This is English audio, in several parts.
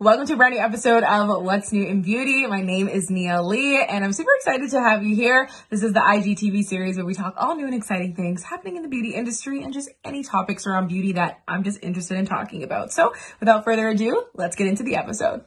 Welcome to a brand new episode of What's New in Beauty. My name is Nia Lee and I'm super excited to have you here. This is the IGTV series where we talk all new and exciting things happening in the beauty industry and just any topics around beauty that I'm just interested in talking about. So without further ado, let's get into the episode.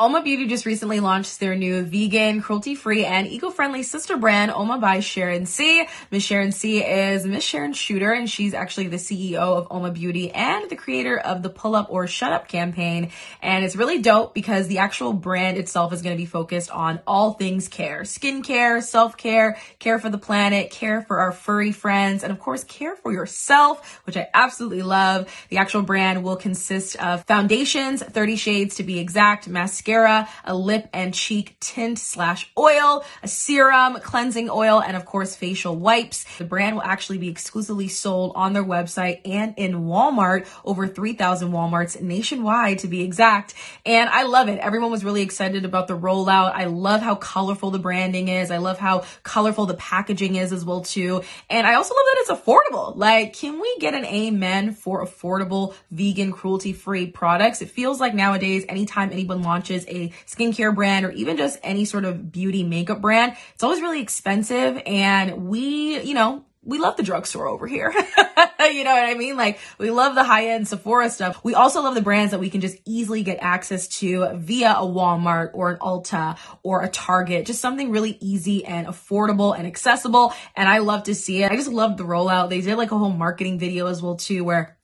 UOMA Beauty just recently launched their new vegan, cruelty-free, and eco-friendly sister brand, UOMA by Sharon C. Miss Sharon C is Miss Sharon Chuter, and she's actually the CEO of UOMA Beauty and the creator of the Pull Up or Shut Up campaign. And it's really dope because the actual brand itself is going to be focused on all things care, skincare, self-care, care for the planet, care for our furry friends, and of course, care for yourself, which I absolutely love. The actual brand will consist of foundations, 30 shades to be exact, mascara, a lip and cheek tint slash oil, a serum, cleansing oil, and of course, facial wipes. The brand will actually be exclusively sold on their website and in Walmart, over 3,000 Walmarts nationwide to be exact. And I love it. Everyone was really excited about the rollout. I love how colorful the branding is. I love how colorful the packaging is as well too. And I also love that it's affordable. Like, can we get an amen for affordable, vegan, cruelty free products? It feels like nowadays, anytime anyone launches a skincare brand or even just any sort of beauty makeup brand, it's always really expensive. And we, you know, we love the drugstore over here. you know what I mean? Like we love the high end Sephora stuff. We also love the brands that we can just easily get access to via a Walmart or an Ulta or a Target, just something really easy and affordable and accessible. And I love to see it. I just love the rollout. They did like a whole marketing video as well too, where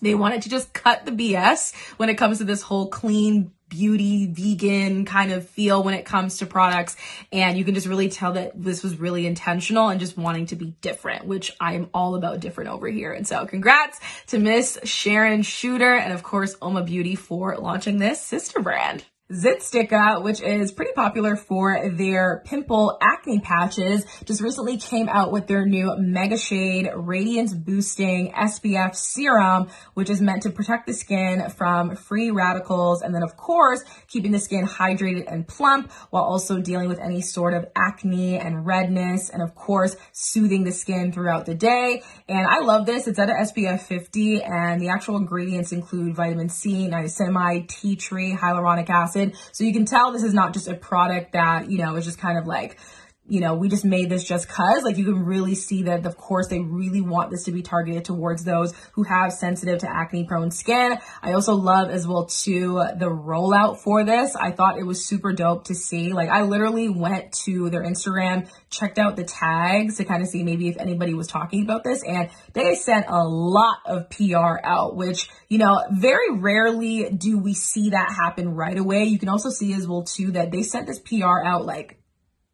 they wanted to just cut the BS when it comes to this whole clean beauty vegan kind of feel when it comes to products. And you can just really tell that this was really intentional and just wanting to be different which i'm all about different over here. And so congrats to miss sharon chuter and of course uoma beauty for launching this sister brand Zitsticka, which is pretty popular for their pimple acne patches, just recently came out with their new Mega Shade Radiance Boosting SPF Serum, which is meant to protect the skin from free radicals and then, of course, keeping the skin hydrated and plump while also dealing with any sort of acne and redness and, of course, soothing the skin throughout the day. And I love this. It's at an SPF 50 and the actual ingredients include vitamin C, niacinamide, tea tree, hyaluronic acid, acid. So you can tell this is not just a product that, you know, is just kind of like, you know, we just made this just cause. Like you can really see that, of course, they really want this to be targeted towards those who have sensitive to acne prone skin. I also love as well too the rollout for this. I thought it was super dope to see. Like I literally went to their Instagram, checked out the tags to kind of see maybe if anybody was talking about this and they sent a lot of PR out, which, you know, very rarely do we see that happen right away. You can also see as well too that they sent this PR out like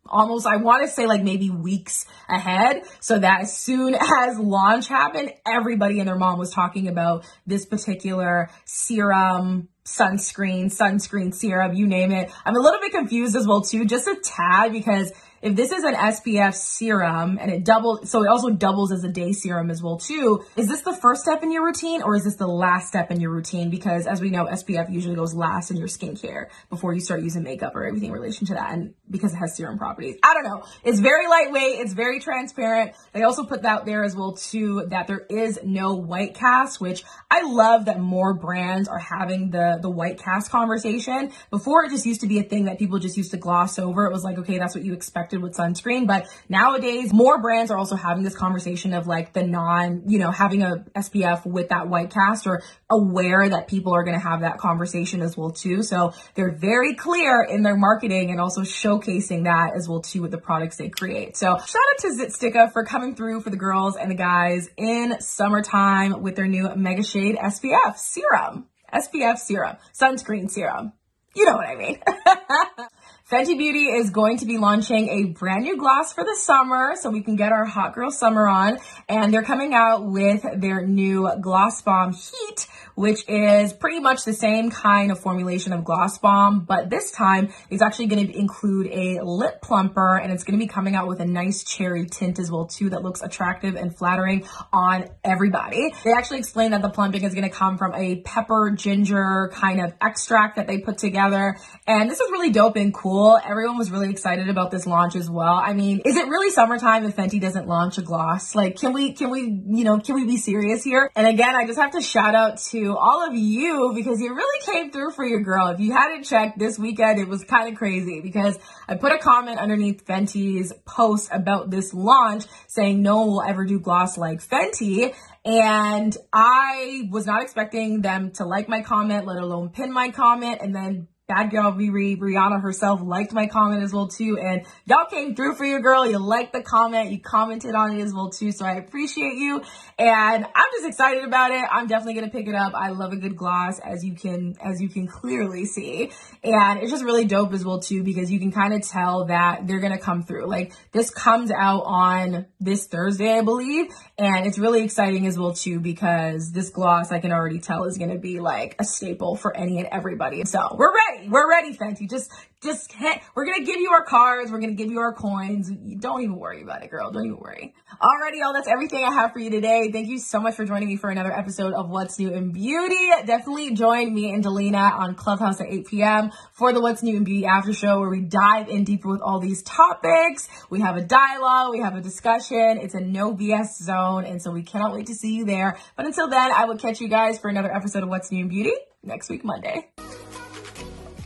almost, I want to say like maybe weeks ahead. So that as soon as launch happened, everybody and their mom was talking about this particular serum, sunscreen, sunscreen serum, you name it. I'm a little bit confused as well too, just a tad because if this is an SPF serum and it doubles, so it also doubles as a day serum as well too, is this the first step in your routine or is this the last step in your routine? Because as we know, SPF usually goes last in your skincare before you start using makeup or everything in relation to that. And because it has serum properties, I don't know. It's very lightweight. It's very transparent. They also put that there as well too, that there is no white cast, which I love that more brands are having the, the white cast conversation. Before it just used to be a thing that people just used to gloss over. It was like, okay, that's what you expected with sunscreen. But nowadays, more brands are also having this conversation of like the non, you know, having a SPF with that white cast or aware that people are going to have that conversation as well too. So they're very clear in their marketing and also showcasing that as well too with the products they create. So shout out to Zitsticka for coming through for the girls and the guys in summertime with their new Mega Shade SPF serum. SPF serum, sunscreen serum. You know what I mean. Fenty Beauty is going to be launching a brand new gloss for the summer so we can get our hot girl summer on. And they're coming out with their new Gloss Bomb Heat, which is pretty much the same kind of formulation of Gloss Bomb, but this time it's actually going to include a lip plumper and it's going to be coming out with a nice cherry tint as well too that looks attractive and flattering on everybody. They actually explained that the plumping is going to come from a pepper ginger kind of extract that they put together. And this is really dope and cool cool. Everyone was really excited about this launch as well. I mean, is it really summertime if Fenty doesn't launch a gloss? Like, can we, can we, you know, can we be serious here? And again, I just have to shout out to all of you because you really came through for your girl. If you hadn't checked this weekend, it was kind of crazy because I put a comment underneath Fenty's post about this launch saying no one will ever do gloss like Fenty. And I was not expecting them to like my comment, let alone pin my comment. And then Bad Girl Riri, Rihanna herself liked my comment as well too. And y'all came through for your girl. You liked the comment. You commented on it as well too. So I appreciate you. And I'm just excited about it. I'm definitely going to pick it up. I love a good gloss as you can, as you can clearly see. And it's just really dope as well too, because you can kind of tell that they're going to come through. Like this comes out on this Thursday, I believe. And it's really exciting as well too, because this gloss I can already tell is going to be like a staple for any and everybody. So we're ready ready. We're ready, Fenty. Just, just. We're gonna give you our cards. We're gonna give you our coins. Don't even worry about it, girl. Don't even worry. Alrighty, y'all. That's everything I have for you today. Thank you so much for joining me for another episode of What's New in Beauty. Definitely join me and Delina on Clubhouse at 8 p.m. for the What's New in Beauty after show where we dive in deeper with all these topics. We have a dialogue. We have a discussion. It's a no BS zone. And so we cannot wait to see you there. But until then, I will catch you guys for another episode of What's New in Beauty next week, Monday.